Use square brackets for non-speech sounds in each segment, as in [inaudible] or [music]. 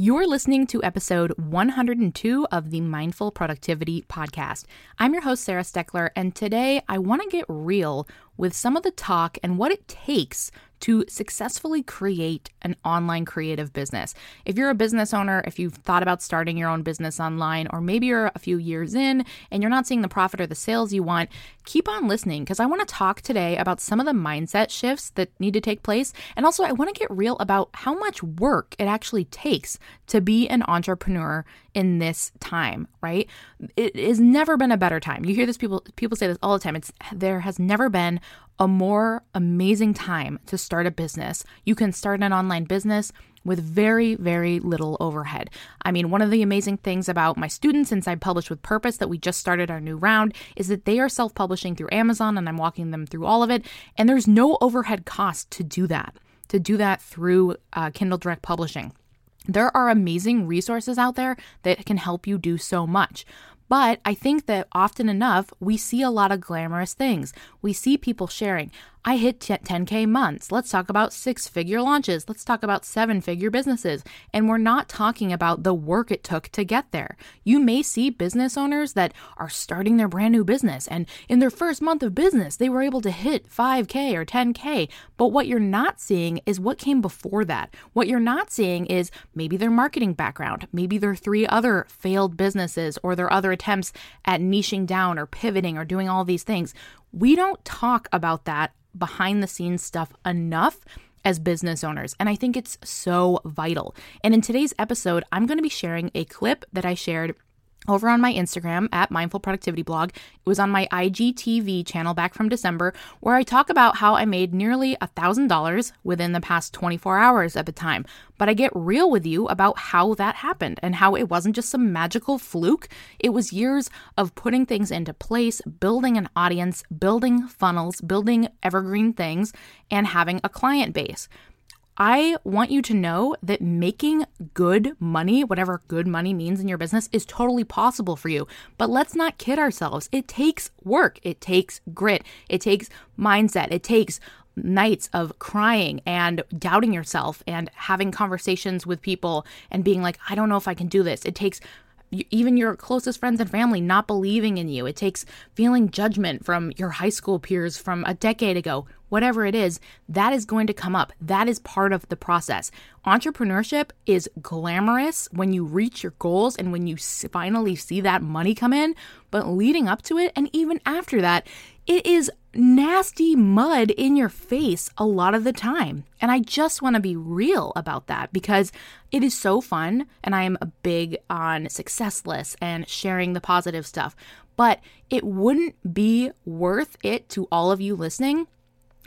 You're listening to episode 102 of the Mindful Productivity Podcast. I'm your host, Sarah Steckler, and today I want to get real with some of the talk and what it takes to successfully create an online creative business. If you're a business owner, if you've thought about starting your own business online, or maybe you're a few years in and you're not seeing the profit or the sales you want, keep on listening because I want to talk today about some of the mindset shifts that need to take place. And also, I want to get real about how much work it actually takes to be an entrepreneur in this time, right? It has never been a better time. You hear this people people say this all the time. It's there has never been a more amazing time to start a business. You can start an online business with very, very little overhead. I mean, one of the amazing things about my students inside Publish with Purpose that we just started our new round is that they are self publishing through Amazon and I'm walking them through all of it. And there's no overhead cost to do that, to do that through uh, Kindle Direct Publishing. There are amazing resources out there that can help you do so much. But I think that often enough, we see a lot of glamorous things. We see people sharing, I hit 10K months. Let's talk about six figure launches. Let's talk about seven figure businesses. And we're not talking about the work it took to get there. You may see business owners that are starting their brand new business, and in their first month of business, they were able to hit 5K or 10K. But what you're not seeing is what came before that. What you're not seeing is maybe their marketing background, maybe their three other failed businesses or their other attempts at niching down or pivoting or doing all these things. We don't talk about that behind the scenes stuff enough as business owners. And I think it's so vital. And in today's episode, I'm going to be sharing a clip that I shared over on my Instagram at Mindful Productivity Blog. It was on my IGTV channel back from December, where I talk about how I made nearly a $1,000 within the past 24 hours at the time. But I get real with you about how that happened and how it wasn't just some magical fluke. It was years of putting things into place, building an audience, building funnels, building evergreen things, and having a client base. I want you to know that making good money, whatever good money means in your business, is totally possible for you. But let's not kid ourselves. It takes work, it takes grit, it takes mindset, it takes nights of crying and doubting yourself and having conversations with people and being like, I don't know if I can do this. It takes even your closest friends and family not believing in you. It takes feeling judgment from your high school peers from a decade ago whatever it is, that is going to come up. That is part of the process. Entrepreneurship is glamorous when you reach your goals and when you finally see that money come in, but leading up to it and even after that, it is nasty mud in your face a lot of the time. And I just want to be real about that because it is so fun and I am big on success lists and sharing the positive stuff. But it wouldn't be worth it to all of you listening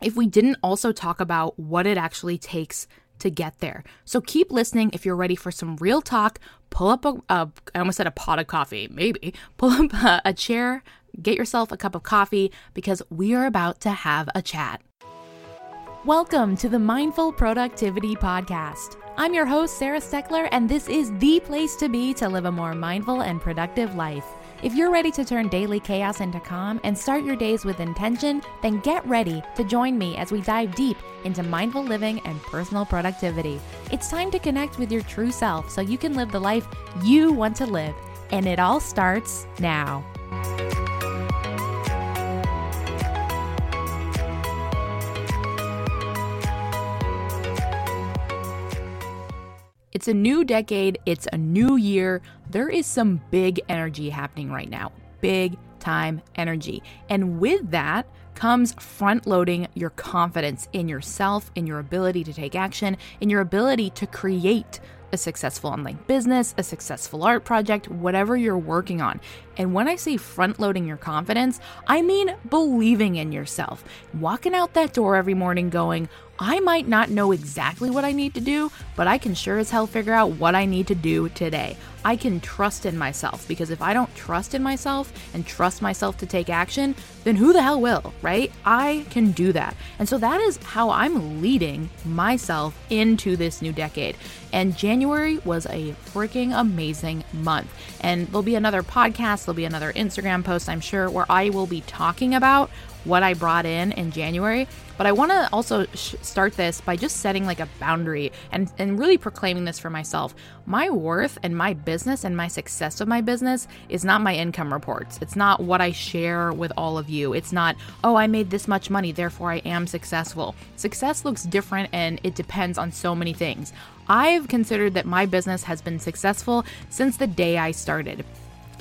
if we didn't also talk about what it actually takes to get there. So keep listening if you're ready for some real talk. Pull up a, a I almost said a pot of coffee, maybe. Pull up a, a chair, get yourself a cup of coffee because we are about to have a chat. Welcome to the Mindful Productivity Podcast. I'm your host, Sarah Steckler, and this is the place to be to live a more mindful and productive life. If you're ready to turn daily chaos into calm and start your days with intention, then get ready to join me as we dive deep into mindful living and personal productivity. It's time to connect with your true self so you can live the life you want to live. And it all starts now. It's a new decade, it's a new year. There is some big energy happening right now. Big time energy. And with that comes front loading your confidence in yourself, in your ability to take action, in your ability to create a successful online business, a successful art project, whatever you're working on. And when I say front loading your confidence, I mean believing in yourself, walking out that door every morning going, I might not know exactly what I need to do, but I can sure as hell figure out what I need to do today. I can trust in myself because if I don't trust in myself and trust myself to take action, then who the hell will, right? I can do that. And so that is how I'm leading myself into this new decade. And January was a freaking amazing month. And there'll be another podcast, there'll be another Instagram post, I'm sure, where I will be talking about what I brought in in January. But I want to also sh- start this by just setting like a boundary and, and really proclaiming this for myself. My worth and my business and my success of my business is not my income reports. It's not what I share with all of you. It's not, oh, I made this much money, therefore I am successful. Success looks different and it depends on so many things. I've considered that my business has been successful since the day I started.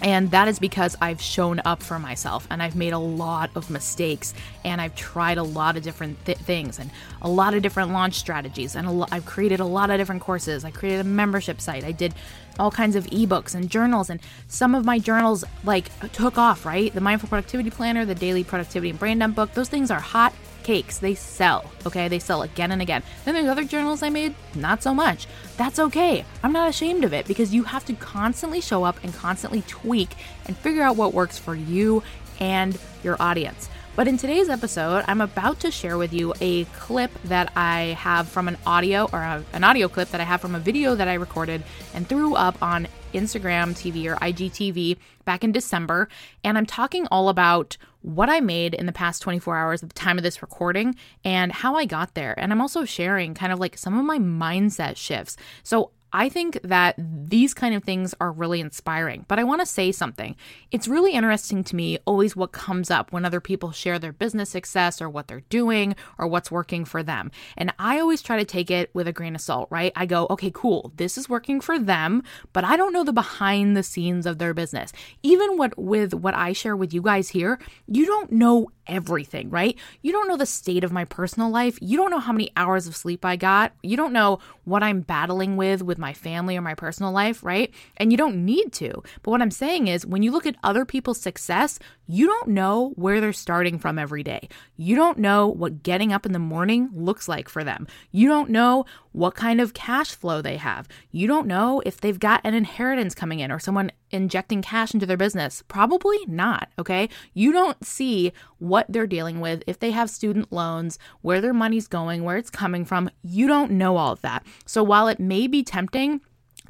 And that is because I've shown up for myself and I've made a lot of mistakes and I've tried a lot of different th- things and a lot of different launch strategies. And lo- I've created a lot of different courses. I created a membership site. I did all kinds of ebooks and journals. And some of my journals like took off, right? The Mindful Productivity Planner, the Daily Productivity and Brain Dump book, those things are hot cakes. They sell, okay? They sell again and again. Then there's other journals I made, not so much. That's okay. I'm not ashamed of it because you have to constantly show up and constantly tweak and figure out what works for you and your audience. But in today's episode, I'm about to share with you a clip that I have from an audio or a, an audio clip that I have from a video that I recorded and threw up on Instagram TV or IGTV back in December. And I'm talking all about what I made in the past 24 hours at the time of this recording and how I got there. And I'm also sharing kind of like some of my mindset shifts. So I think that these kind of things are really inspiring. But I want to say something. It's really interesting to me always what comes up when other people share their business success or what they're doing or what's working for them. And I always try to take it with a grain of salt, right? I go, okay, cool, this is working for them, but I don't know the behind the scenes of their business. Even what with what I share with you guys here, you don't know everything, right? You don't know the state of my personal life. You don't know how many hours of sleep I got. You don't know what I'm battling with with my family or my personal life, right? And you don't need to. But what I'm saying is when you look at other people's success, you don't know where they're starting from every day. You don't know what getting up in the morning looks like for them. You don't know what kind of cash flow they have. You don't know if they've got an inheritance coming in or someone injecting cash into their business. Probably not, okay? You don't see what they're dealing with, if they have student loans, where their money's going, where it's coming from. You don't know all of that. So while it may be tempting,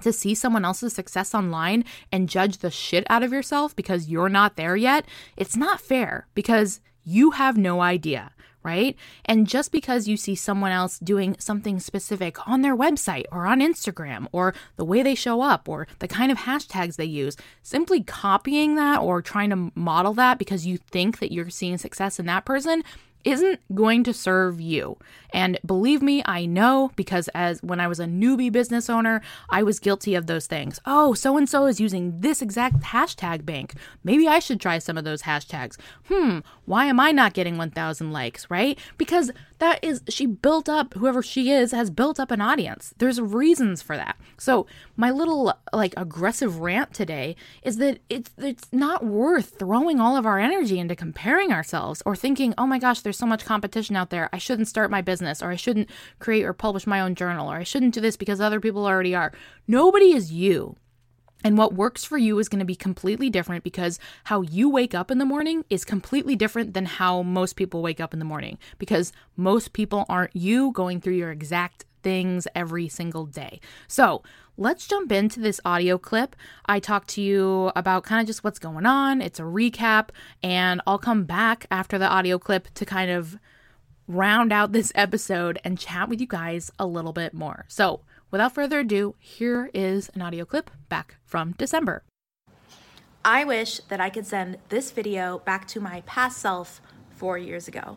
to see someone else's success online and judge the shit out of yourself because you're not there yet, it's not fair because you have no idea right? And just because you see someone else doing something specific on their website or on Instagram or the way they show up or the kind of hashtags they use, simply copying that or trying to model that because you think that you're seeing success in that person isn't going to serve you. And believe me, I know because as when I was a newbie business owner, I was guilty of those things. Oh, so and so is using this exact hashtag bank. Maybe I should try some of those hashtags. Hmm, why am I not getting 1000 likes, right? Because that is she built up whoever she is has built up an audience. There's reasons for that. So, my little like aggressive rant today is that it's it's not worth throwing all of our energy into comparing ourselves or thinking, "Oh my gosh, there's so much competition out there. I shouldn't start my business." or I shouldn't create or publish my own journal, or I shouldn't do this because other people already are. Nobody is you. And what works for you is going to be completely different because how you wake up in the morning is completely different than how most people wake up in the morning because most people aren't you going through your exact things every single day. So, let's jump into this audio clip. I talk to you about kind of just what's going on. It's a recap, and I'll come back after the audio clip to kind of round out this episode and chat with you guys a little bit more. So, without further ado, here is an audio clip back from December. I wish that I could send this video back to my past self four years ago.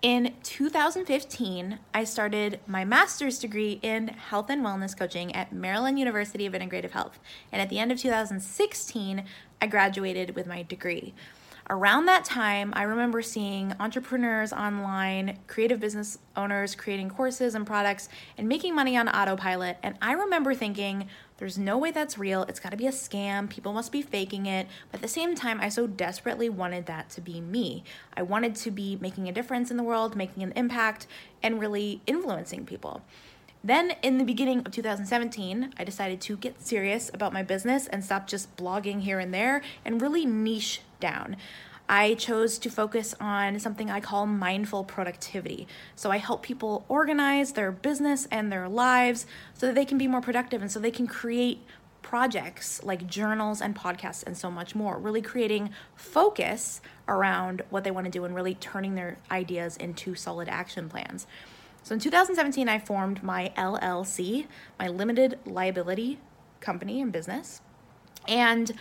In 2015, I started my master's degree in health and wellness coaching at Maryland University of Integrative Health. And at the end of 2016, I graduated with my degree. Around that time, I remember seeing entrepreneurs online, creative business owners creating courses and products and making money on autopilot. And I remember thinking, there's no way that's real. It's got to be a scam. People must be faking it. But at the same time, I so desperately wanted that to be me. I wanted to be making a difference in the world, making an impact, and really influencing people. Then, in the beginning of 2017, I decided to get serious about my business and stop just blogging here and there and really niche down. I chose to focus on something I call mindful productivity. So I help people organize their business and their lives so that they can be more productive and so they can create projects like journals and podcasts and so much more, really creating focus around what they want to do and really turning their ideas into solid action plans. So in 2017, I formed my LLC, my limited liability company and business, and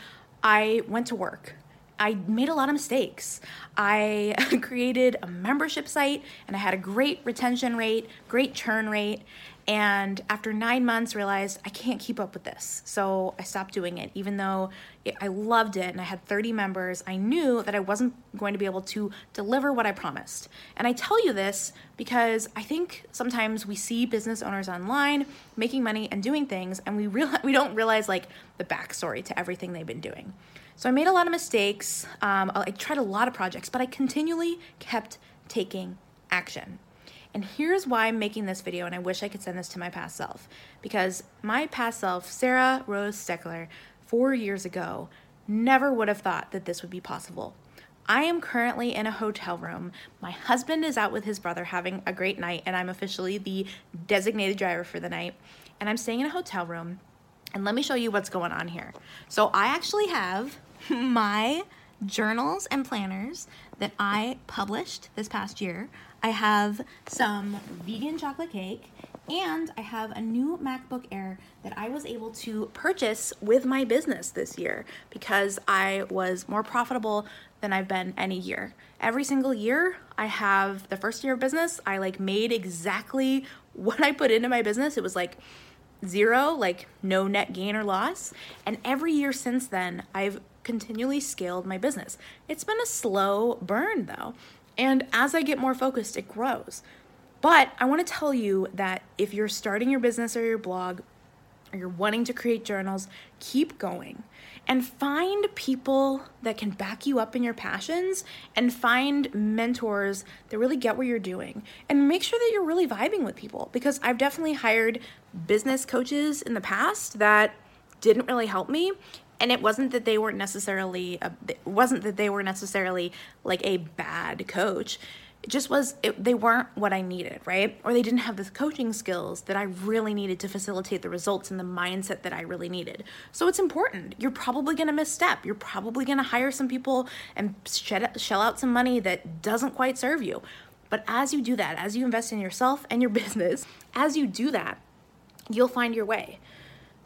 I went to work. I made a lot of mistakes. I [laughs] created a membership site and I had a great retention rate, great churn rate, and after nine months realized i can't keep up with this. So i stopped doing it even though it, i loved it and i had 30 members i knew that i wasn't going to be able to deliver what i promised. And i tell you this because i think sometimes we see business owners online making money and doing things and we realize [laughs] we don't realize like the backstory to everything they've been doing so i made a lot of mistakes um, i tried a lot of projects but i continually kept taking action and here's why I'm making this video, and I wish I could send this to my past self. Because my past self, Sarah Rose Steckler, four years ago, never would have thought that this would be possible. I am currently in a hotel room. My husband is out with his brother having a great night, and I'm officially the designated driver for the night. And I'm staying in a hotel room. And let me show you what's going on here. So, I actually have [laughs] my journals and planners that I published this past year I have some vegan chocolate cake, and I have a new MacBook Air that I was able to purchase with my business this year because I was more profitable than I've been any year. Every single year, I have the first year of business, I like made exactly [laughs] what I put into my business. It was like zero, like no net gain or loss. And every year since then, I've continually scaled my business. It's been a slow burn though. And as I get more focused, it grows. But I want to tell you that if you're starting your business or your blog, or you're wanting to create journals, keep going and find people that can back you up in your passions and find mentors that really get what you're doing and make sure that you're really vibing with people because I've definitely hired business coaches in the past that didn't really help me and it wasn't that they weren't necessarily a, it wasn't that they were necessarily like a bad coach. It just was it, they weren't what i needed right? Or they didn't have the coaching skills that i really needed to facilitate the results and the mindset that i really needed. So it's important. You're probably going to misstep. You're probably going to hire some people and shell out some money that doesn't quite serve you. But as you do that as you invest in yourself and your [laughs] business as you do that you'll find your way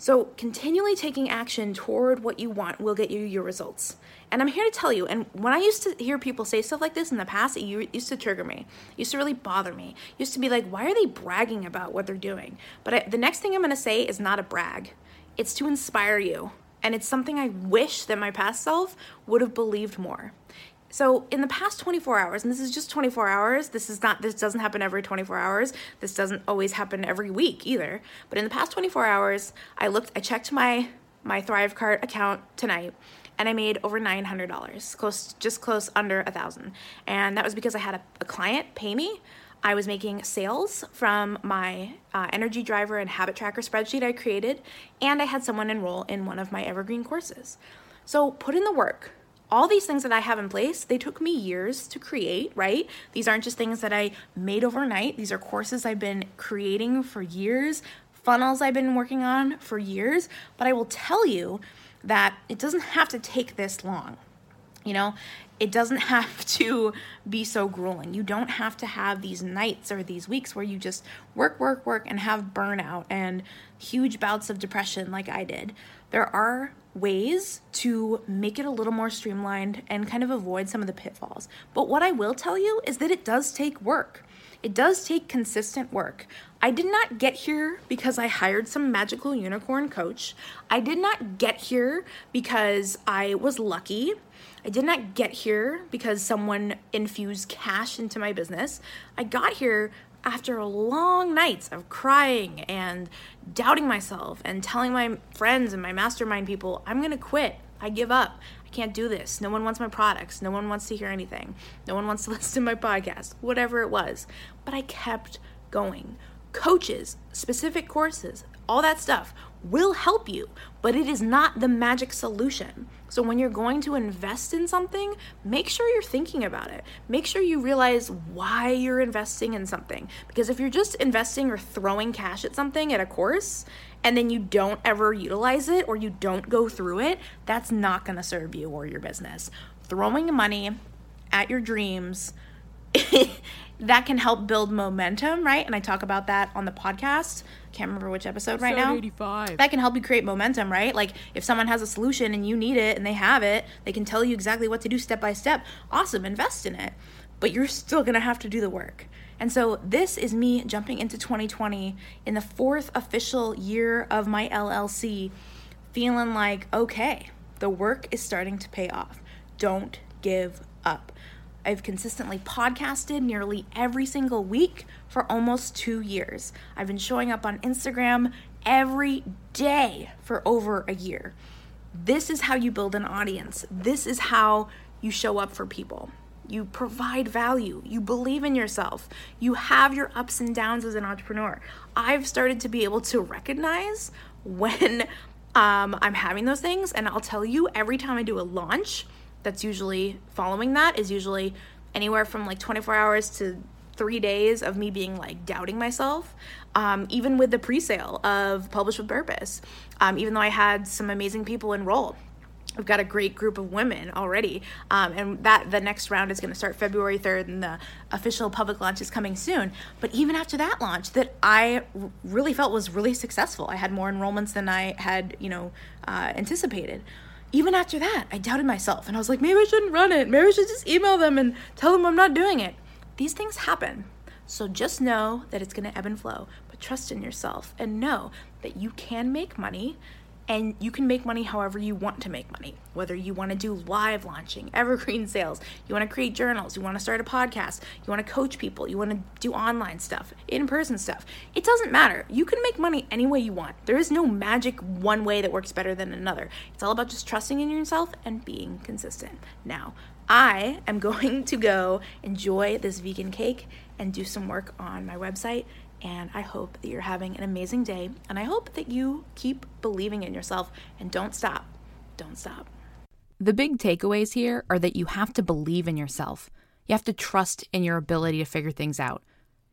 so, continually taking action toward what you want will get you your results. And I'm here to tell you, and when I used to hear people say stuff like this in the past, it used to trigger me. It used to really bother me. It used to be like, why are they bragging about what they're doing? But I, the next thing I'm gonna say is not a brag, it's to inspire you. And it's something I wish that my past self would have believed more. So in the past 24 hours, and this is just 24 hours, this is not this doesn't happen every 24 hours. This doesn't always happen every week either. But in the past 24 hours, I looked I checked my my Thrivecart account tonight and I made over $900, close just close under a thousand. And that was because I had a, a client pay me. I was making sales from my uh, energy driver and habit tracker spreadsheet I created, and I had someone enroll in one of my evergreen courses. So put in the work all these things that I have in place, they took me years to create, right? These aren't just things that I made overnight. These are courses I've been creating for years, funnels I've been working on for years. But I will tell you that it doesn't have to take this long. You know, it doesn't [laughs] have to be so grueling. You don't have to have these nights or these weeks where you just work, work, work and have burnout and huge bouts of depression like I did. There are ways to make it a little more streamlined and kind of avoid some of the pitfalls. But what I will tell you is that it does take work. It does take consistent work. I did not get here because I hired some magical unicorn coach. I did not get here because I was lucky. I did not get here because someone infused cash into my business. I got here after long nights of crying and doubting myself and telling my friends and my mastermind people, I'm gonna quit. I give up. I can't do this. No one wants my products. No one wants to hear anything. No one wants to [laughs] listen to my podcast, whatever it was. But I kept going. Coaches, specific courses, all that stuff will help you, but it is not the magic solution. So when you're going to invest in something, make sure you're thinking about it. Make sure you realize why you're investing in something. Because if you're just investing or throwing cash at something at a course and then you don't ever utilize it or you don't go through it, that's not going to serve you or your business. Throwing money at your dreams [laughs] that can help build momentum, right? And I talk about that on the podcast. Can't remember which episode right now. 85. That can help you create momentum, right? Like if someone has a solution and you need it and they have it, they can tell you exactly what to do step by step. Awesome, invest in it. But you're still going to have to do the work. And so this is me jumping into 2020 in the fourth official year of my LLC, feeling like, okay, the work is starting to pay off. Don't give up. I've consistently podcasted nearly every single week for almost two years. I've been showing up on Instagram every day for over a year. This is how you build an audience. This is how you show up for people. You provide value. You believe in yourself. You have your ups and downs as an entrepreneur. I've started to be able to recognize [laughs] when um, I'm having those things. And I'll tell you, every time I do a launch, that's usually following that is usually anywhere from like 24 hours to three days of me being like doubting myself. Um, even with the pre sale of Publish with Purpose, um, even though I had some amazing people enroll. We've got a great group of women already, um, and that the next round is going to start February 3rd, and the official public launch is coming soon. But even after that launch, that I really felt was really successful. I had more enrollments than I had, you know, uh, anticipated even after that, I doubted myself and I was like, maybe I shouldn't run it. Maybe I should just email them and tell them I'm not doing it. These things happen. So just know that it's going to ebb and flow, but trust in yourself and know that you can make money and you can make money however you want to make money. Whether you want to do live launching, [laughs] evergreen sales, you want to create journals, you want to start a podcast, you want to coach people, you want to do online stuff, in person stuff. It doesn't matter. You can make money any way you want. There is no magic one way that works better than another. It's all about just trusting in yourself and being consistent. Now, I am [laughs] going to go enjoy this vegan cake and do some work on my website and I hope that you're having an amazing day. And I hope that you keep believing in yourself and don't stop. Don't stop. The big takeaways here are that you have to believe in yourself. You have to trust in your ability to figure things out.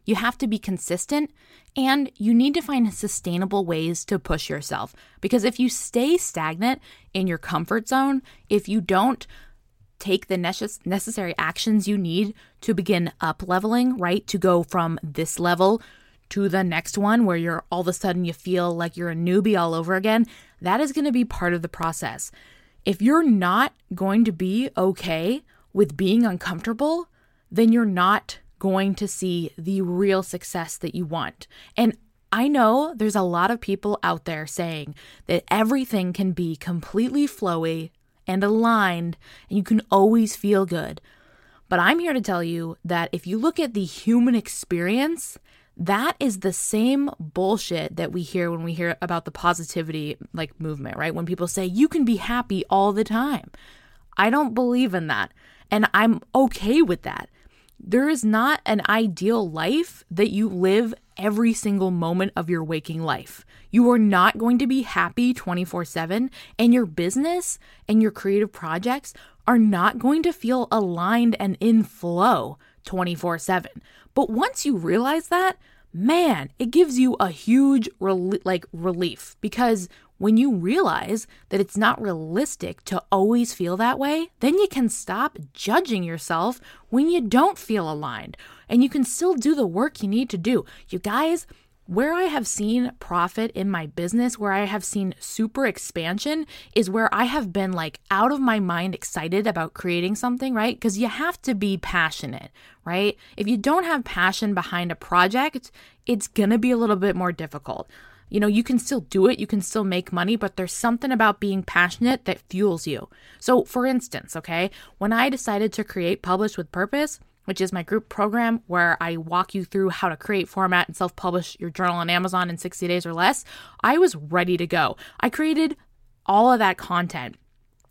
You have to be consistent and you need to find sustainable ways to push yourself. Because if you stay stagnant in your comfort zone, if you don't take the necessary actions you need to begin up leveling, right? To go from this level to the next one where you're all of a sudden you feel like you're a newbie all over again, that is going to be part of the process. If you're not going to be okay with being uncomfortable, then you're not going to see the real success that you want. And I know there's a lot of people out there saying that everything can be completely flowy and aligned and you can always feel good. But I'm here to tell you that if you look at the human experience, that is the same bullshit that we hear when we hear about the positivity like movement, right? When people say you can be happy all the time. I don't believe in that. And I'm okay with that. There is not an ideal life that you live every single moment of your waking life. You are not going to be happy 24 7, and your business and your creative projects are not going to feel aligned and in flow 24 7. But once you realize that, man, it gives you a huge like relief because when you realize that it's not realistic to always feel that way, then you can stop judging yourself when you don't feel aligned and you can still do the work you need to do. You guys, where I have seen profit in my business, where I have seen super expansion, is where I have been like out of my mind excited about creating something, right? Because you have to be passionate, right? If you don't have passion behind a project, it's gonna be a little bit more difficult. You know, you can still do it, you can still make money, but there's something about being passionate that fuels you. So, for instance, okay, when I decided to create Publish with Purpose, which is my group program where I walk you through how to create, format, and self publish your journal on Amazon in 60 days or less, I was ready to go. I created all of that content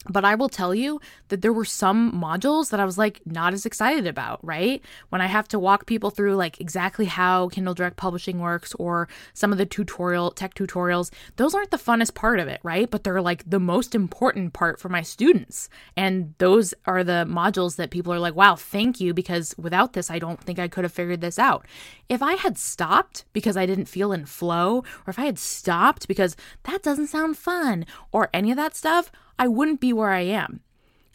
But I will tell you that there were some modules that I was like not as excited about, right? When I have to walk people through like exactly how Kindle Direct Publishing works or some of the tutorial tech tutorials, those aren't the funnest part of it, right? But they're like the most important part for my students. And those are the modules that people are like, wow, thank you, because without this, I don't think I could have figured this out. If I had stopped because I didn't feel in flow, or if I had stopped because that doesn't sound fun, or any of that stuff, I wouldn't be where I am.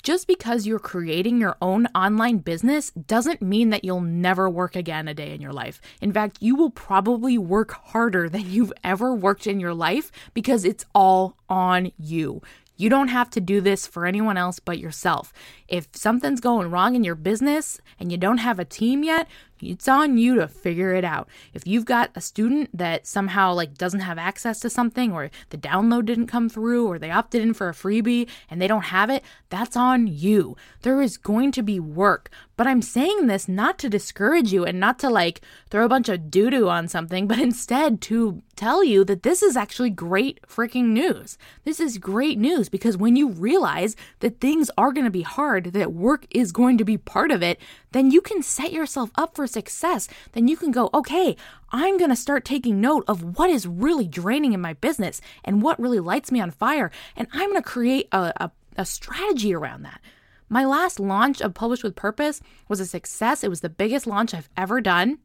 Just because you're creating your own online business doesn't mean that you'll never work again a day in your life. In fact, you will probably work harder than [laughs] you've ever worked in your life because it's all on you. You don't have to do this for anyone else but yourself. If something's going wrong in your business and you don't have a team yet, it's on you to figure it out. If you've got a student that somehow like doesn't have access to something or the download didn't come through or they opted in for a freebie and they don't have it, that's on you. There is going to be work. But I'm saying this not to discourage you and not to like throw a bunch of doo doo on something, but instead to tell you that this is actually great freaking news. This is great news because when you realize that things are going to be hard, that work is going to be part of it, then you can set yourself up for success. Then you can go, okay, I'm going to start taking note of what is really draining in my business and what really lights me on fire. And I'm going to create a, a, a strategy around that. My last launch of Publish with Purpose was a success. It was the biggest launch I've ever done.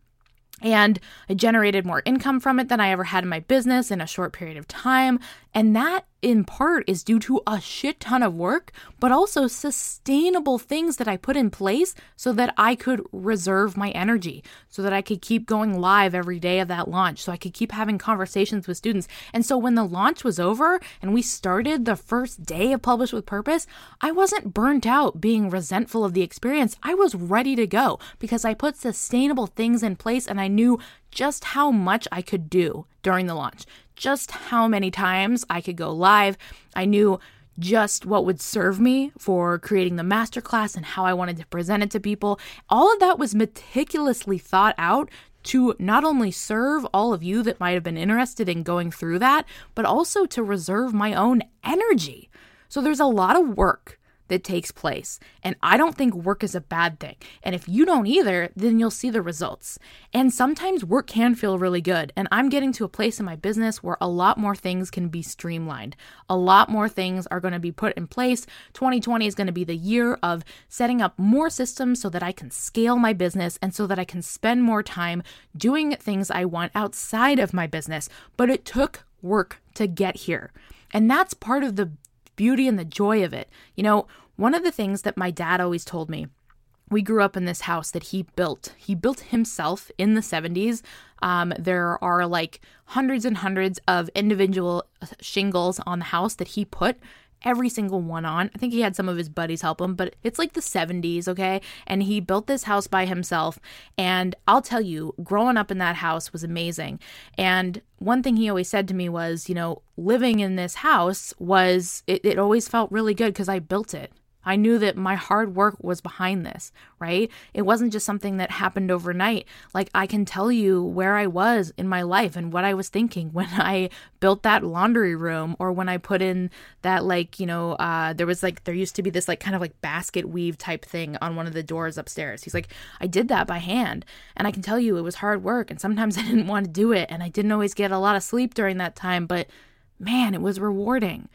And I generated more income from it than I ever had in my business in a short period of time. And that in part is due to a shit ton of work, but also sustainable things that I put in place so that I could reserve my energy, so that I could keep going live every day of that launch, so I could keep having conversations with students. And so when the launch was over and we started the first day of Publish with Purpose, I wasn't burnt out being resentful of the experience. I was ready to go because I put sustainable things in place and I knew just how much I could do during the launch, just how many times I could go live. I knew just what would serve me for creating the masterclass and how I wanted to present it to people. All of that was meticulously thought out to not only serve all of you that might have been interested in going through that, but also to reserve my own energy. So there's a lot of work that takes place. And I don't think work is a bad thing. And if you don't either, then you'll see the results. And sometimes work can feel really good. And I'm getting to a place in my business where a lot more things can be streamlined. A lot more things are going to be put in place. 2020 is going to be the year of setting up more systems so that I can scale my business and so that I can spend more time doing things I want outside of my business. But it took work to get here. And that's part of the beauty and the joy of it. You know, one of the things that my dad always told me we grew up in this house that he built. He built himself in the 70s. Um, there are like hundreds and hundreds of individual shingles on the house that he put every single one on. I think he had some of his buddies help him, but it's like the 70s, okay? And he built this house by himself. And I'll tell you, growing up in that house was amazing. And one thing he always said to me was, you know, living in this house was, it, it always felt really good because I built it. I knew that my hard work was behind this, right? It wasn't just something that happened overnight. Like, I can tell you where I was in my life and what I was thinking [laughs] when I built that laundry room or when I put in that, like, you know, uh, there was like, there used to be this, like, kind of like basket weave type thing on one of the doors upstairs. He's like, I did that by hand. And I can tell you it was hard work. And sometimes [laughs] I didn't want to do it. And I didn't always get a lot of sleep during that time. But man, it was rewarding.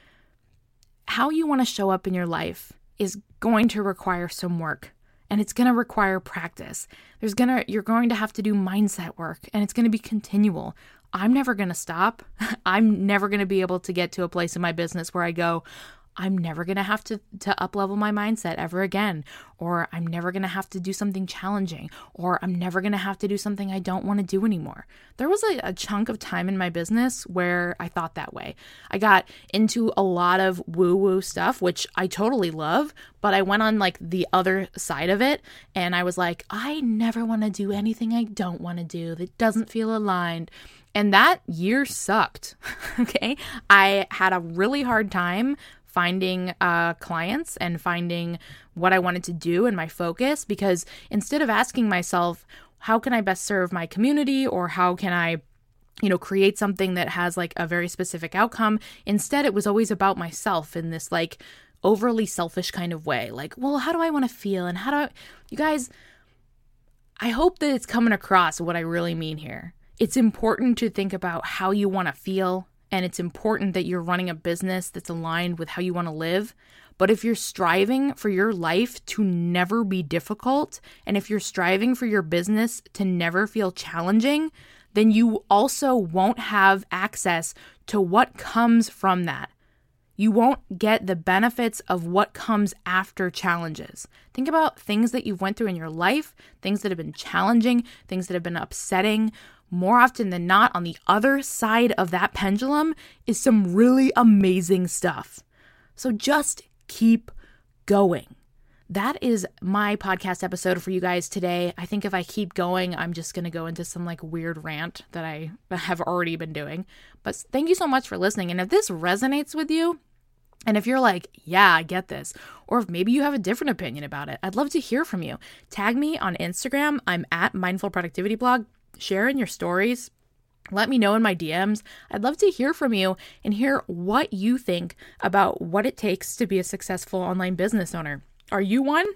How you want to show up in your life is going to require some work and it's going to require practice. There's going to you're going to have to do mindset work and it's going to be continual. I'm never going to stop. [laughs] I'm never going to be able to get to a place in my business where I go, I'm never going to have to to uplevel my mindset ever again or I'm never going to have to do something challenging or I'm never going to have to do something I don't want to do anymore. There was a, a, chunk of time in my business where I thought that way. I got into a lot of woo-woo stuff which I totally love, but I went on like the other side of it and I was like, I never want to do anything I don't want to do that doesn't feel aligned. And that year sucked. [laughs] okay. I had a really hard time finding uh, clients and finding what I wanted to do and my focus because instead of asking myself, how can I best serve my community or how can I you know create something that has like a very specific outcome instead it was always about myself in this like overly selfish kind of way. Like, well, how do I want to feel? And how do I, you guys, I hope that it's coming across what I really mean here. It's important to think about how you want to feel, and it's important that you're running a business that's aligned with how you want to live. But if you're striving for your life to never be difficult, and if you're striving for your business to never feel challenging, then you also won't have access to what comes from that. You won't get the benefits of what comes after challenges. Think about things that you've went through in your life, things that have been challenging, things that have been upsetting. More often than not, on the other side of that pendulum is some really amazing stuff. So just keep going that is my podcast episode for you guys today. I think if I keep going, I'm just going to go into some like weird rant that I [laughs] have already been doing. But thank you so much for listening. And if this resonates with you, and if you're like, yeah, I get this, or if maybe you have a different opinion about it, I'd love to hear from you. Tag me on Instagram. I'm at Mindful Productivity Blog. Share in your stories. Let me know in my DMs. I'd love to hear from you and hear what you think about what it takes to be a successful online business owner. Are you one?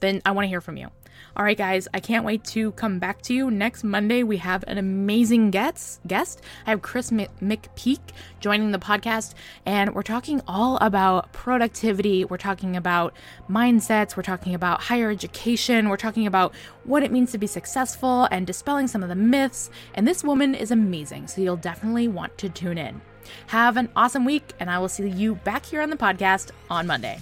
Then I want to hear from you. All right, guys, I can't wait to come back to you. Next Monday, we have an amazing guest. Guest, I have Chris McPeak joining the podcast, and we're talking all about productivity. We're talking about mindsets. We're talking about higher education. We're talking about what it means to be successful and dispelling some of the myths. And this woman is amazing, so you'll definitely want to tune in. Have an awesome week, and I will see you back here on the podcast on Monday.